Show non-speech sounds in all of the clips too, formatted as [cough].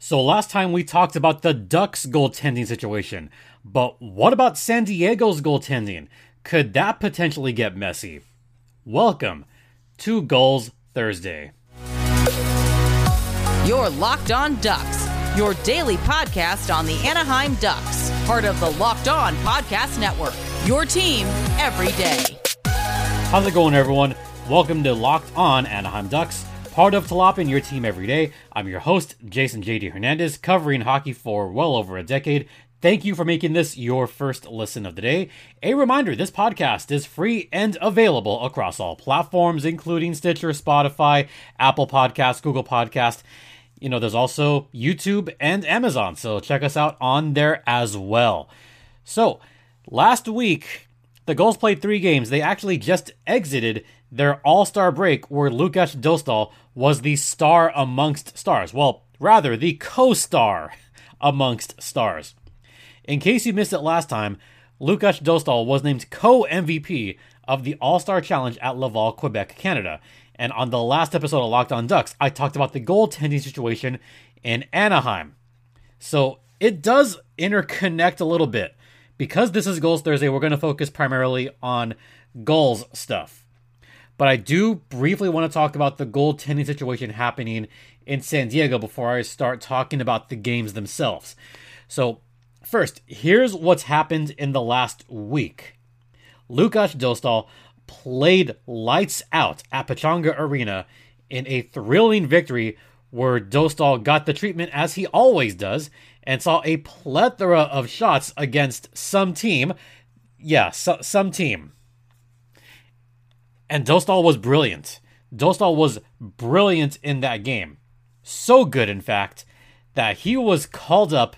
So last time we talked about the Ducks goaltending situation, but what about San Diego's goaltending? Could that potentially get messy? Welcome to Gulls Thursday. You're Locked On Ducks, your daily podcast on the Anaheim Ducks, part of the Locked On Podcast Network. Your team every day. How's it going, everyone? Welcome to Locked On Anaheim Ducks part of Jalopin, your team every day. I'm your host, Jason JD Hernandez, covering hockey for well over a decade. Thank you for making this your first listen of the day. A reminder this podcast is free and available across all platforms, including Stitcher, Spotify, Apple Podcasts, Google Podcast. You know, there's also YouTube and Amazon, so check us out on there as well. So, last week, the Gulls played three games. They actually just exited their all star break where Lukas Dostal was the star amongst stars. Well, rather, the co star [laughs] amongst stars. In case you missed it last time, Lukas Dostal was named co MVP of the All Star Challenge at Laval, Quebec, Canada. And on the last episode of Locked On Ducks, I talked about the goaltending situation in Anaheim. So it does interconnect a little bit. Because this is Goals Thursday, we're going to focus primarily on Gulls stuff. But I do briefly want to talk about the goaltending situation happening in San Diego before I start talking about the games themselves. So, first, here's what's happened in the last week. Lukas Dostal played lights out at Pechanga Arena in a thrilling victory where Dostal got the treatment as he always does and saw a plethora of shots against some team. Yeah, so, some team. And Dostal was brilliant. Dostal was brilliant in that game. So good, in fact, that he was called up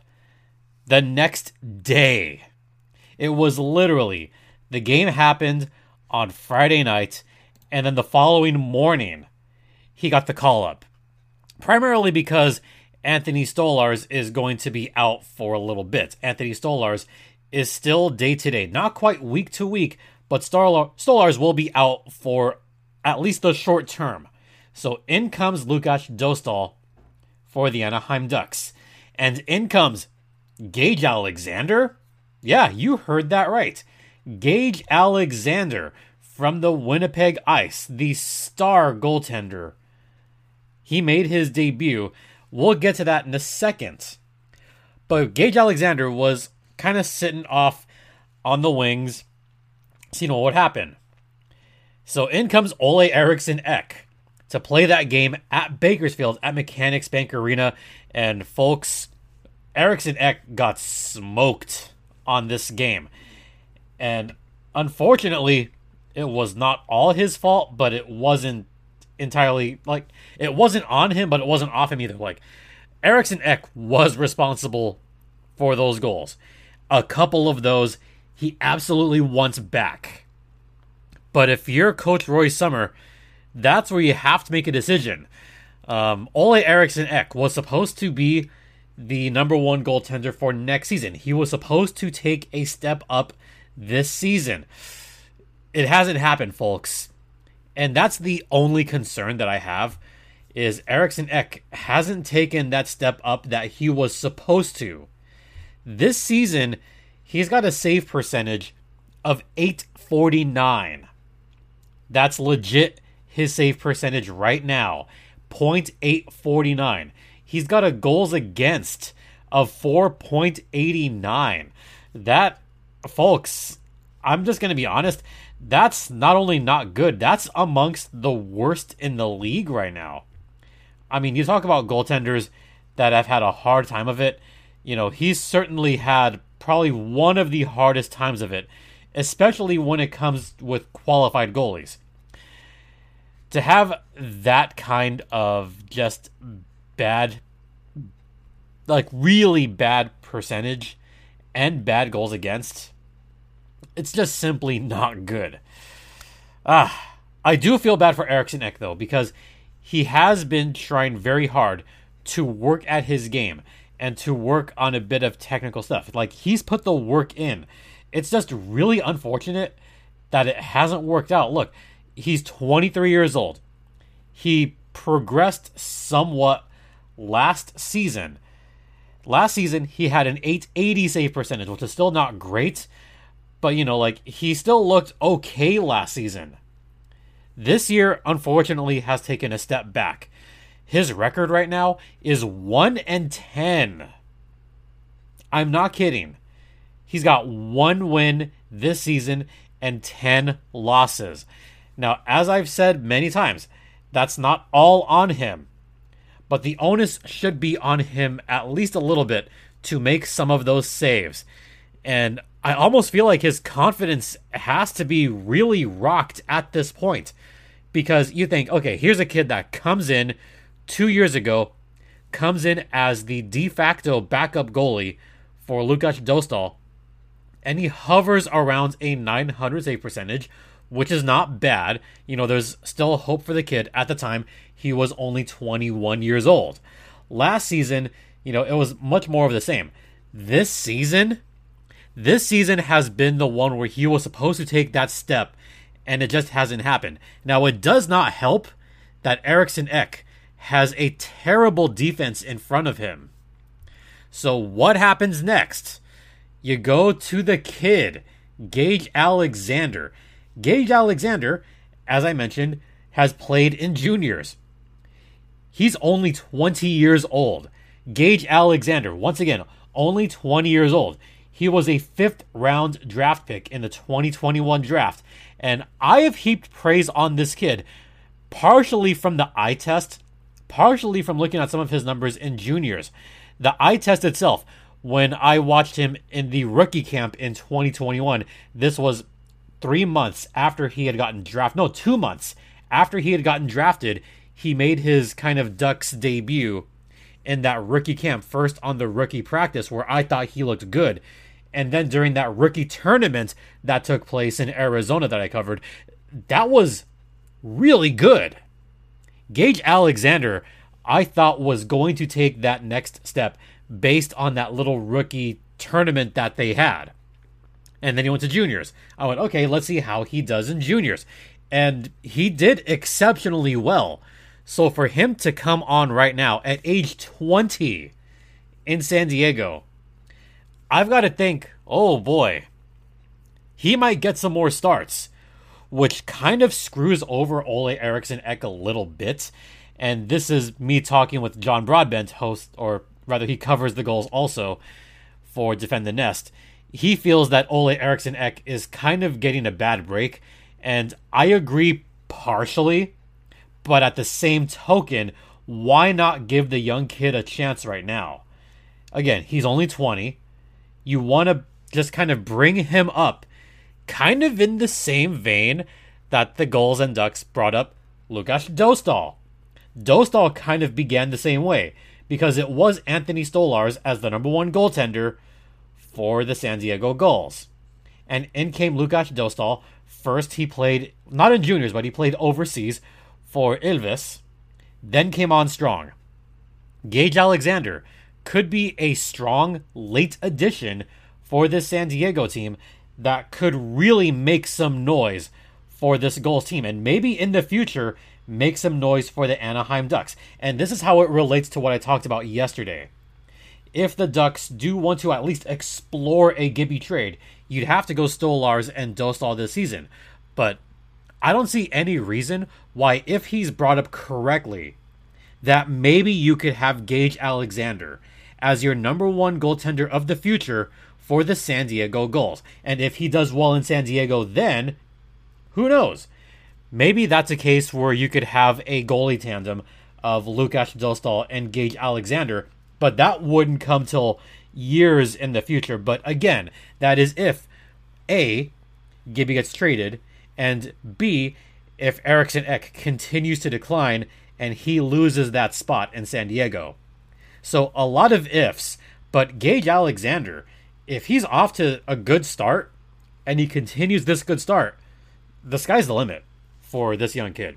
the next day. It was literally the game happened on Friday night, and then the following morning, he got the call up. Primarily because Anthony Stolarz is going to be out for a little bit. Anthony Stolarz is still day to day, not quite week to week, but Stolarz will be out for at least the short term. So in comes Lukas Dostal for the Anaheim Ducks. And in comes Gage Alexander. Yeah, you heard that right. Gage Alexander from the Winnipeg Ice, the star goaltender. He made his debut. We'll get to that in a second. But Gage Alexander was kind of sitting off on the wings seeing what happened. So in comes Olle Eriksson Ek to play that game at Bakersfield at Mechanics Bank Arena. And folks, Eriksson Ek got smoked on this game. And unfortunately, it was not all his fault, but it wasn't entirely like it wasn't on him, but it wasn't off him either. Like Eriksson Ek was responsible for those goals. A couple of those he absolutely wants back. But if you're Coach Roy Sommer, that's where you have to make a decision. Um, Olle Eriksson Ek was supposed to be the number one goaltender for next season. He was supposed to take a step up this season. It hasn't happened, folks. And that's the only concern that I have is Eriksson Ek hasn't taken that step up that he was supposed to. This season, he's got a save percentage of 849. That's legit his save percentage right now. 0.849. He's got a goals against of 4.89. That, folks, I'm just going to be honest, that's not only not good, that's amongst the worst in the league right now. I mean, you talk about goaltenders that have had a hard time of it. You know, he's certainly had probably one of the hardest times of it, especially when it comes with qualified goalies. To have that kind of just bad, like really bad percentage and bad goals against, it's just simply not good. Ah, I do feel bad for Eriksson Ek though, because he has been trying very hard to work at his game and to work on a bit of technical stuff. Like he's put the work in. It's just really unfortunate that it hasn't worked out. Look, he's 23 years old. He progressed somewhat last season, Last season, he had an 880 save percentage, which is still not great, but you know, like he still looked okay last season. This year, unfortunately, has taken a step back. His record right now is 1 and 10. I'm not kidding. He's got one win this season and 10 losses. Now, as I've said many times, that's not all on him, but the onus should be on him at least a little bit to make some of those saves. And I almost feel like his confidence has to be really rocked at this point because you think, okay, here's a kid that comes in two years ago, comes in as the de facto backup goalie for Lukas Dostal, and he hovers around a 900 save percentage, which is not bad. You know, there's still hope for the kid. At the time, he was only 21 years old. Last season, you know, it was much more of the same. This season, this season has been the one where he was supposed to take that step and it just hasn't happened. Now, it does not help that Eriksson Ek has a terrible defense in front of him. So, what happens next? You go to the kid, Gage Alexander. Gage Alexander, as I mentioned, has played in juniors. He's only 20 years old. Gage Alexander, once again, only 20 years old. He was a fifth round draft pick in the 2021 draft. And I have heaped praise on this kid, partially from the eye test, partially from looking at some of his numbers in juniors. The eye test itself, when I watched him in the rookie camp in 2021. This was three months after he had gotten drafted. No, two months after he had gotten drafted. He made his kind of Ducks debut in that rookie camp, first on the rookie practice, where I thought he looked good. And then during that rookie tournament that took place in Arizona that I covered, that was really good. Gage Alexander, I thought was going to take that next step based on that little rookie tournament that they had. And then he went to juniors. I went, okay, let's see how he does in juniors. And he did exceptionally well. So for him to come on right now at age 20 in San Diego, I've got to think, oh boy, he might get some more starts, which kind of screws over Olle Eriksson Ek a little bit. And this is me talking with John Broadbent, host or rather he covers the Gulls also for Defend the Nest. He feels that Olle Eriksson Ek is kind of getting a bad break, and I agree partially, but at the same token, why not give the young kid a chance right now? Again, he's only 20. You want to just kind of bring him up, kind of in the same vein that the Gulls and Ducks brought up Lukas Dostal. Dostal kind of began the same way because it was Anthony Stolarz as the number one goaltender for the San Diego Gulls. And in came Lukas Dostal. First, he played, not in juniors, but he played overseas for Ilves. Then came on strong. Gage Alexander could be a strong late addition for this San Diego team that could really make some noise for this Gulls team. And maybe in the future, make some noise for the Anaheim Ducks. And this is how it relates to what I talked about yesterday. If the Ducks do want to at least explore a Gibby trade, you'd have to go Stolarz and Dostal this season. But I don't see any reason why, if he's brought up correctly, that maybe you could have Gage Alexander as your number one goaltender of the future for the San Diego Gulls. And if he does well in San Diego, then who knows? maybe that's a case where you could have a goalie tandem of Lukas Dostal and Gage Alexander, but that wouldn't come till years in the future. But again, that is if A, Gibby gets traded, and B, if Eriksson Ek continues to decline and he loses that spot in San Diego. So a lot of ifs, but Gage Alexander, if he's off to a good start and he continues this good start, the sky's the limit for this young kid.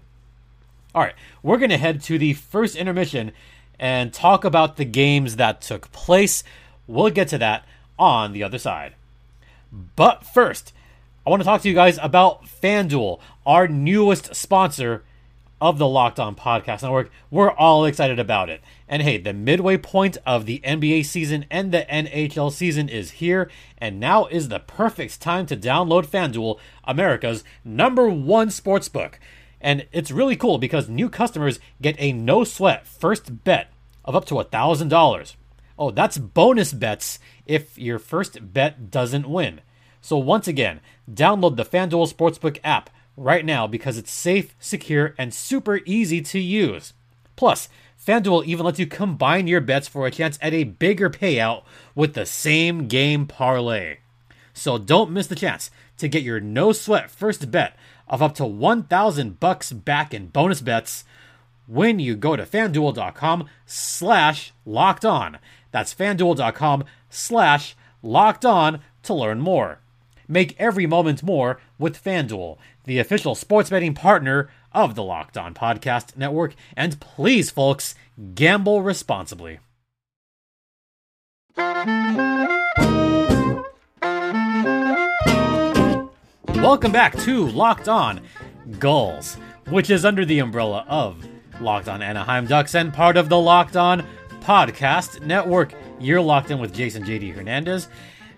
All right, we're going to head to the first intermission and talk about the games that took place. We'll get to that on the other side. But first, I want to talk to you guys about FanDuel, our newest sponsor of the Locked On Podcast Network. We're all excited about it. And hey, the midway point of the NBA season and the NHL season is here, and now is the perfect time to download FanDuel, America's number one sportsbook. And it's really cool because new customers get a no sweat first bet of up to $1,000. Oh, that's bonus bets if your first bet doesn't win. So once again, download the FanDuel Sportsbook app right now because it's safe, secure, and super easy to use. Plus, FanDuel even lets you combine your bets for a chance at a bigger payout with the same game parlay. So don't miss the chance to get your no sweat first bet of up to 1000 bucks back in bonus bets when you go to fanduel.com slash locked on. That's fanduel.com slash locked on to learn more. Make every moment more with FanDuel, the official sports betting partner of the Locked On Podcast Network. And please, folks, gamble responsibly. Welcome back to Locked On Gulls, which is under the umbrella of Locked On Anaheim Ducks and part of the Locked On Podcast Network. You're locked in with Jason JD Hernandez,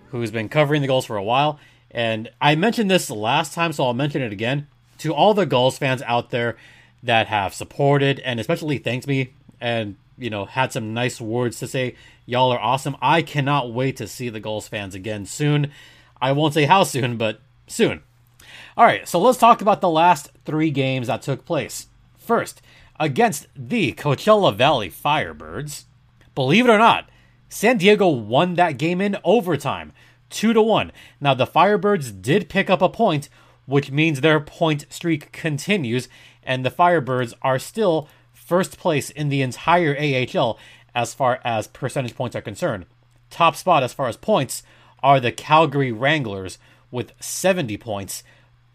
who's been covering the Gulls for a while. And I mentioned this last time, so I'll mention it again. To all the Gulls fans out there that have supported and especially thanked me and, you know, had some nice words to say, y'all are awesome. I cannot wait to see the Gulls fans again soon. I won't say how soon, but soon. All right, so let's talk about the last three games that took place. First, against the Coachella Valley Firebirds. Believe it or not, San Diego won that game in overtime, 2 to 1. Now the Firebirds did pick up a point, which means their point streak continues and the Firebirds are still first place in the entire AHL as far as percentage points are concerned. Top spot as far as points are the Calgary Wranglers with 70 points.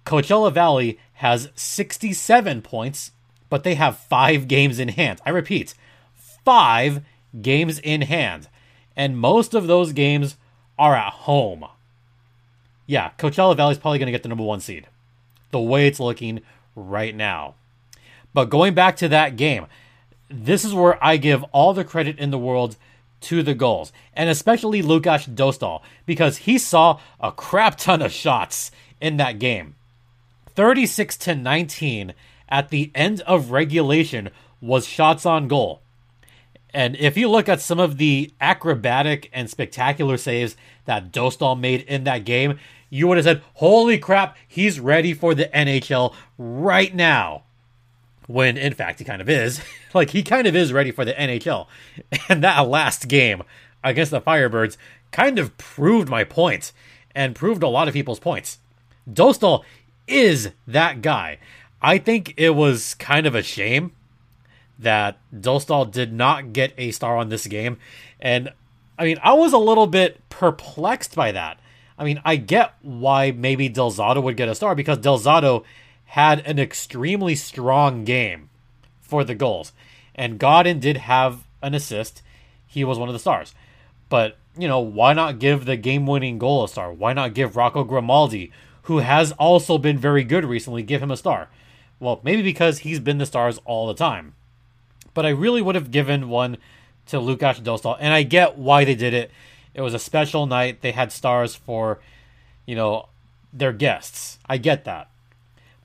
Coachella Valley has 67 points, but they have five games in hand. I repeat, five games in hand. And most of those games are at home. Yeah, Coachella Valley is probably going to get the number one seed, the way it's looking right now. But going back to that game, this is where I give all the credit in the world to the Gulls, and especially Lukas Dostal, because he saw a crap ton of shots in that game. 36 to 19 at the end of regulation was shots on goal. And if you look at some of the acrobatic and spectacular saves that Dostal made in that game, you would have said, Holy crap, he's ready for the NHL right now. When in fact he kind of is. [laughs] like he kind of is ready for the NHL. [laughs] And that last game against the Firebirds kind of proved my point and proved a lot of people's points. Dostal is that guy. I think it was kind of a shame that Dostal did not get a star on this game. And I mean, I was a little bit perplexed by that. I mean, I get why maybe Del Zotto would get a star because Del Zotto had an extremely strong game for the Gulls. And Godin did have an assist. He was one of the stars. But, you know, why not give the game winning goal a star? Why not give Rocco Grimaldi, who has also been very good recently, give him a star? Well, maybe because he's been the stars all the time. But I really would have given one to Lukas Dostal, and I get why they did it. It was a special night. They had stars for, you know, their guests. I get that.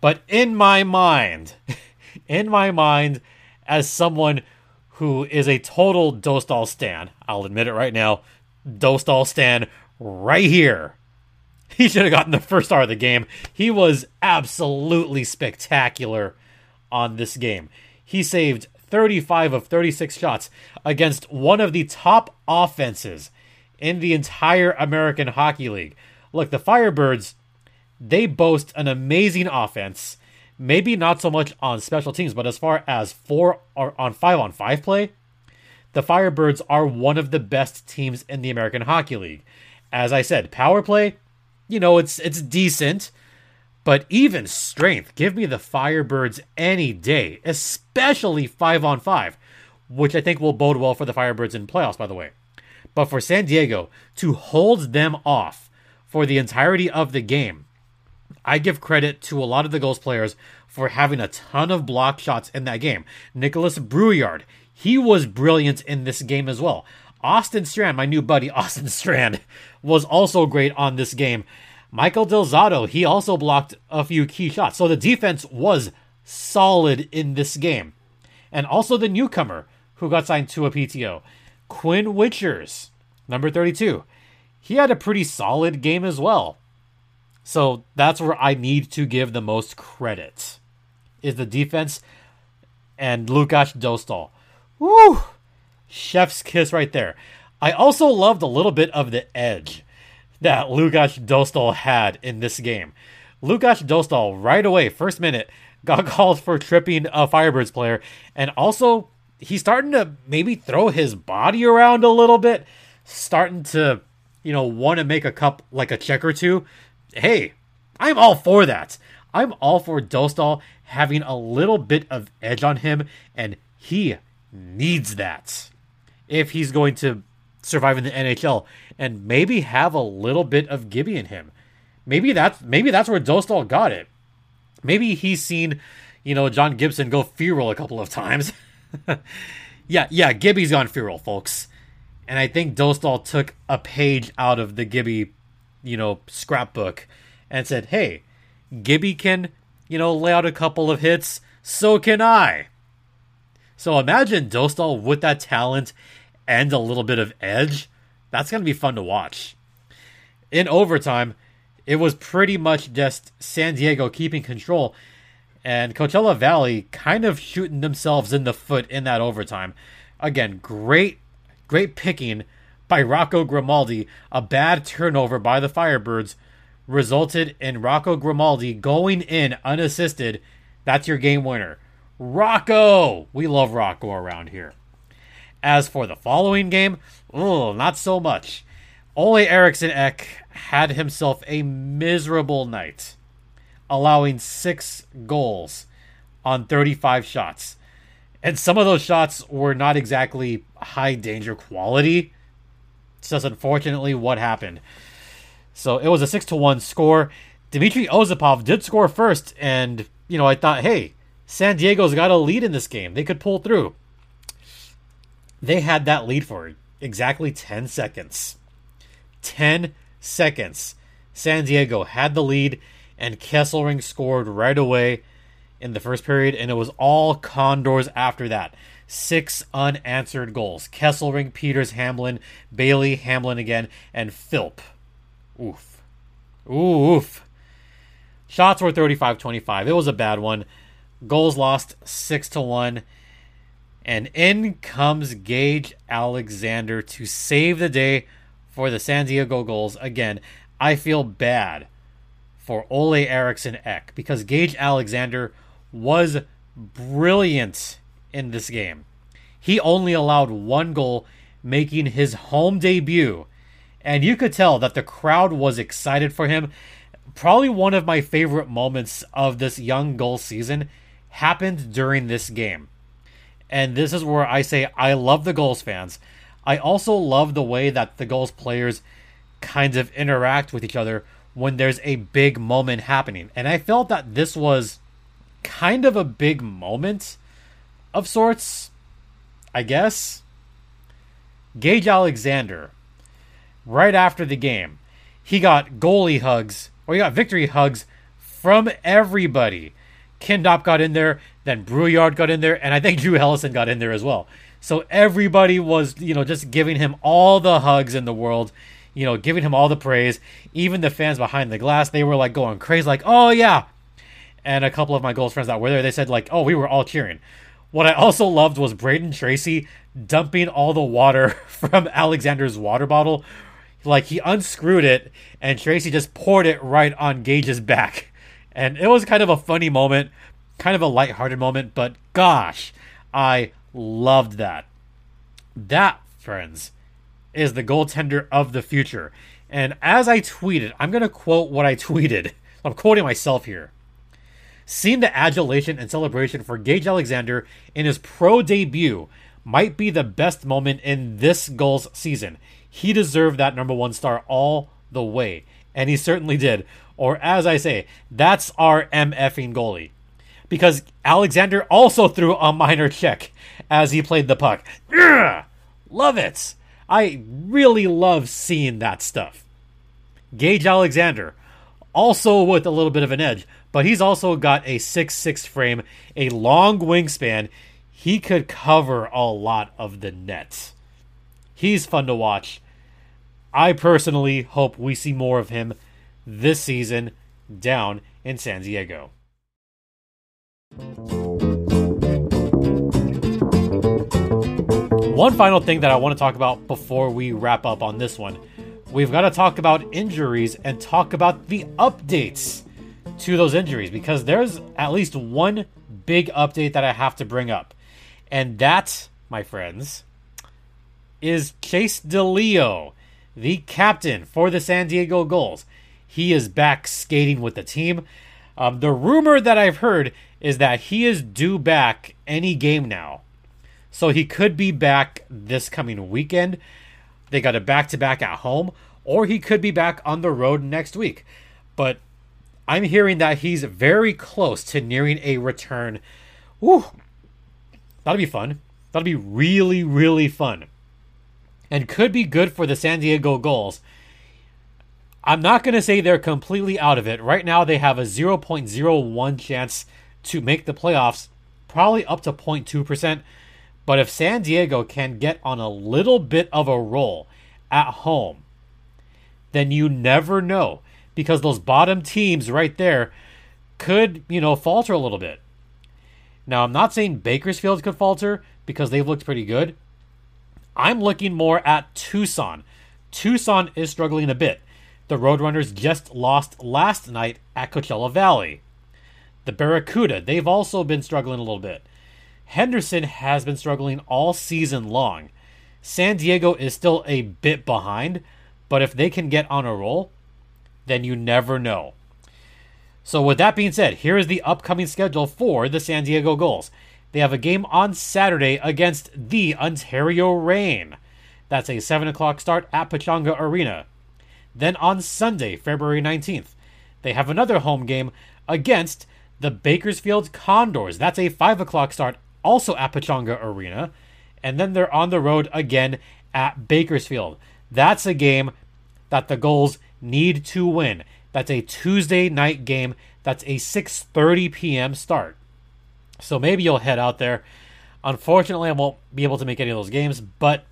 But in my mind, [laughs] in my mind, as someone who is a total Dostal stan, I'll admit it right now, Dostal stan right here. He should have gotten the first star of the game. He was absolutely spectacular on this game. He saved 35 of 36 shots against one of the top offenses in the entire American Hockey League. Look, the Firebirds, they boast an amazing offense. Maybe not so much on special teams, but as far as four or on five on five play, the Firebirds are one of the best teams in the American Hockey League. As I said, power play, you know, it's it's decent. But even strength, give me the Firebirds any day, especially five on five, which I think will bode well for the Firebirds in playoffs, by the way. But for San Diego to hold them off for the entirety of the game, I give credit to a lot of the Gulls players for having a ton of block shots in that game. Nikolas Brouillard, he was brilliant in this game as well. Austin Strand, my new buddy [laughs] Austin Strand, was also great on this game. Michael Del Zotto, he also blocked a few key shots. So the defense was solid in this game. And also the newcomer who got signed to a PTO, Quinn Witchers, number 32. He had a pretty solid game as well. So that's where I need to give the most credit. Is the defense and Lukas Dostal. Woo! Chef's kiss right there. I also loved a little bit of the edge that Lukas Dostal had in this game. Lukas Dostal, right away, first minute, got [laughs] called for tripping a Firebirds player, and also he's starting to maybe throw his body around a little bit, starting to, you know, want to make a cup like a check or two. Hey, I'm all for that. I'm all for Dostal having a little bit of edge on him, and he needs that if he's going to survive in the NHL and maybe have a little bit of Gibby in him. Maybe that's maybe that's where Dostal got it. Maybe he's seen, you know, John Gibson go feral a couple of times. [laughs] yeah, yeah, Gibby's gone feral, folks. And I think Dostal took a page out of the Gibby, you know, scrapbook and said, "Hey, Gibby can, you know, lay out a couple of hits, so can I." So imagine Dostal with that talent and a little bit of edge. That's going to be fun to watch. In overtime, it was pretty much just San Diego keeping control and Coachella Valley kind of shooting themselves in the foot in that overtime. Again, great, great picking by Rocco Grimaldi. A bad turnover by the Firebirds resulted in Rocco Grimaldi going in unassisted. That's your game winner. Rocco! We love Rocco around here. As for the following game, oh, not so much. Olle Eriksson Ek had himself a miserable night, allowing six goals on 35 shots. And some of those shots were not exactly high danger quality. It's just unfortunately what happened. So it was a 6 to 1 score. Dmitry Ozapov did score first, and, you know, I thought, hey, San Diego's got a lead in this game. They could pull through. They had that lead for exactly 10 seconds. 10 seconds. San Diego had the lead, and Kesselring scored right away in the first period, and it was all Condors after that. Six unanswered goals. Kesselring, Peters, Hamblin, Bailey, Hamblin again, and Philp. Oof. Oof. Shots were 35 25. It was a bad one. Gulls lost 6 to 1. And in comes Gage Alexander to save the day for the San Diego Gulls. Again, I feel bad for Olle Eriksson Ek because Gage Alexander was brilliant in this game. He only allowed one goal, making his home debut. And you could tell that the crowd was excited for him. Probably one of my favorite moments of this young goal season happened during this game. And this is where I say I love the Gulls fans. I also love the way that the Gulls players kind of interact with each other when there's a big moment happening. And I felt that this was kind of a big moment of sorts, I guess. Gage Alexander, right after the game, he got goalie hugs, or he got victory hugs from everybody. Kindopp got in there, then Brouillard got in there, and I think [laughs] Drew Helleson got in there as well. So everybody was, you know, just giving him all the hugs in the world, you know, giving him all the praise. Even the fans behind the glass, they were like going crazy, like, oh yeah. And a couple of my Gulls friends that were there, they said, like, oh, we were all cheering. What I also loved was Brayden Tracy dumping all the water [laughs] from Alexander's water bottle. Like he unscrewed it and Tracy just poured it right on Gage's back. And it was kind of a funny moment, kind of a lighthearted moment, but gosh, I loved that. That, friends, is the goaltender of the future. And as I tweeted, I'm going to quote what I [laughs] tweeted. I'm quoting myself here. Seeing the adulation and celebration for Gage Alexander in his pro debut might be the best moment in this Gulls season. He deserved that number one star all the way, and he certainly did. Or as I say, that's our MFing goalie. Because Alexander also threw a minor check as he played the puck. Love it. I really love seeing that stuff. Gage Alexander, also with a little bit of an edge, but he's also got a 6'6 frame, a long wingspan. He could cover a lot of the net. He's fun to watch. I personally hope we see more of him this season down in San Diego. One final thing that I want to talk about before we wrap up on this one. We've got to talk about injuries and talk about the updates to those injuries because there's at least one big update that I have to bring up. And that, my friends, is Chase DeLeo, the captain for the San Diego Gulls. He is back skating with the team. Um, the rumor that I've heard is that he is due back any game now. So he could be back this coming weekend. They got a back to back at home, or he could be back on the road next week. But I'm hearing that he's very close to nearing a return. Ooh, that'll be fun. That'll be really, really fun. And could be good for the San Diego Gulls. I'm not going to say they're completely out of it. Right now, they have a 0.01 chance to make the playoffs, probably up to 0.2%. But if San Diego can get on a little bit of a roll at home, then you never know because those bottom teams right there could, you know, falter a little bit. Now, I'm not saying Bakersfield could falter because they've looked pretty good. I'm looking more at Tucson. Tucson is struggling a bit. The Roadrunners just lost last night at Coachella Valley. The Barracuda, they've also been struggling a little bit. Henderson has been struggling all season long. San Diego is still a bit behind, but if they can get on a roll, then you never know. So, with that being said, here is the upcoming schedule for the San Diego Gulls. They have a game on Saturday against the Ontario Reign. That's a 7 o'clock start at Pechanga Arena. Then on Sunday, February 19th, they have another home game against the Bakersfield Condors. That's a 5 o'clock start, also at Pechanga Arena. And then they're on the road again at Bakersfield. That's a game that the Gulls need to win. That's a Tuesday night game. That's a 6:30 p.m. start. So maybe you'll head out there. Unfortunately, I won't be able to make any of those games, but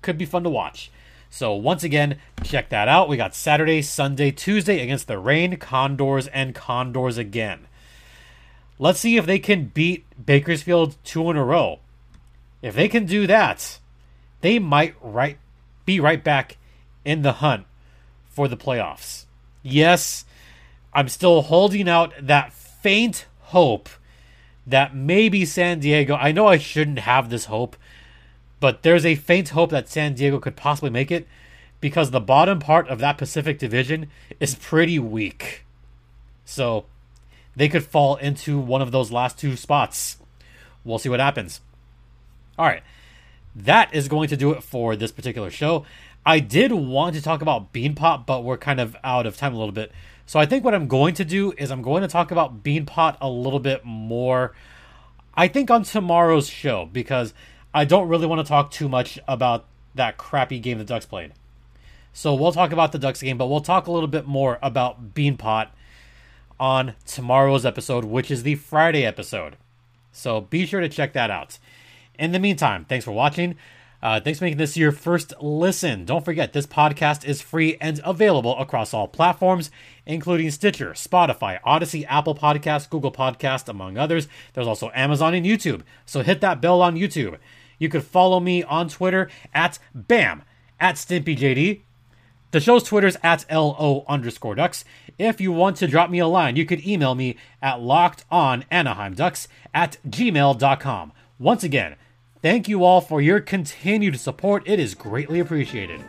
could be fun to watch. So once again, check that out. We got Saturday, Sunday, Tuesday against the Reign, Condors, and Condors again. Let's see if they can beat Bakersfield two in a row. If they can do that, they might right be right back in the hunt for the playoffs. Yes, I'm still holding out that faint hope that maybe San Diego. I know I shouldn't have this hope, but there's a faint hope that San Diego could possibly make it because the bottom part of that Pacific Division is pretty weak. So they could fall into one of those last two spots. We'll see what happens. All right. That is going to do it for this particular show. I did want to talk about Beanpot, but we're kind of out of time a little bit. So I think what I'm going to do is I'm going to talk about Beanpot a little bit more. I think on tomorrow's show because I don't really want to talk too much about that crappy game the Ducks played. So we'll talk about the Ducks game, but we'll talk a little bit more about Beanpot on tomorrow's episode, which is the Friday episode. So be sure to check that out. In the meantime, thanks for watching. Uh, thanks for making this your first listen. Don't forget, this podcast is free and available across all platforms, including Stitcher, Spotify, Audacy, Apple Podcast, Google Podcast, among others. There's also Amazon and YouTube. So hit that bell on YouTube. You could follow me on Twitter at BAM, at StimpyJD. The show's Twitter's at LO underscore ducks. If you want to drop me a line, you could email me at lockedonanaheimducks at gmail.com. Once again, thank you all for your continued support. It is greatly appreciated.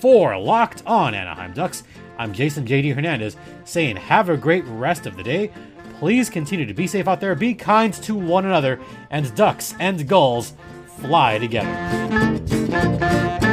For Locked On Anaheim Ducks, I'm Jason JD Hernandez saying have a great rest of the day. Please continue to be safe out there, be kind to one another, and ducks and gulls fly together.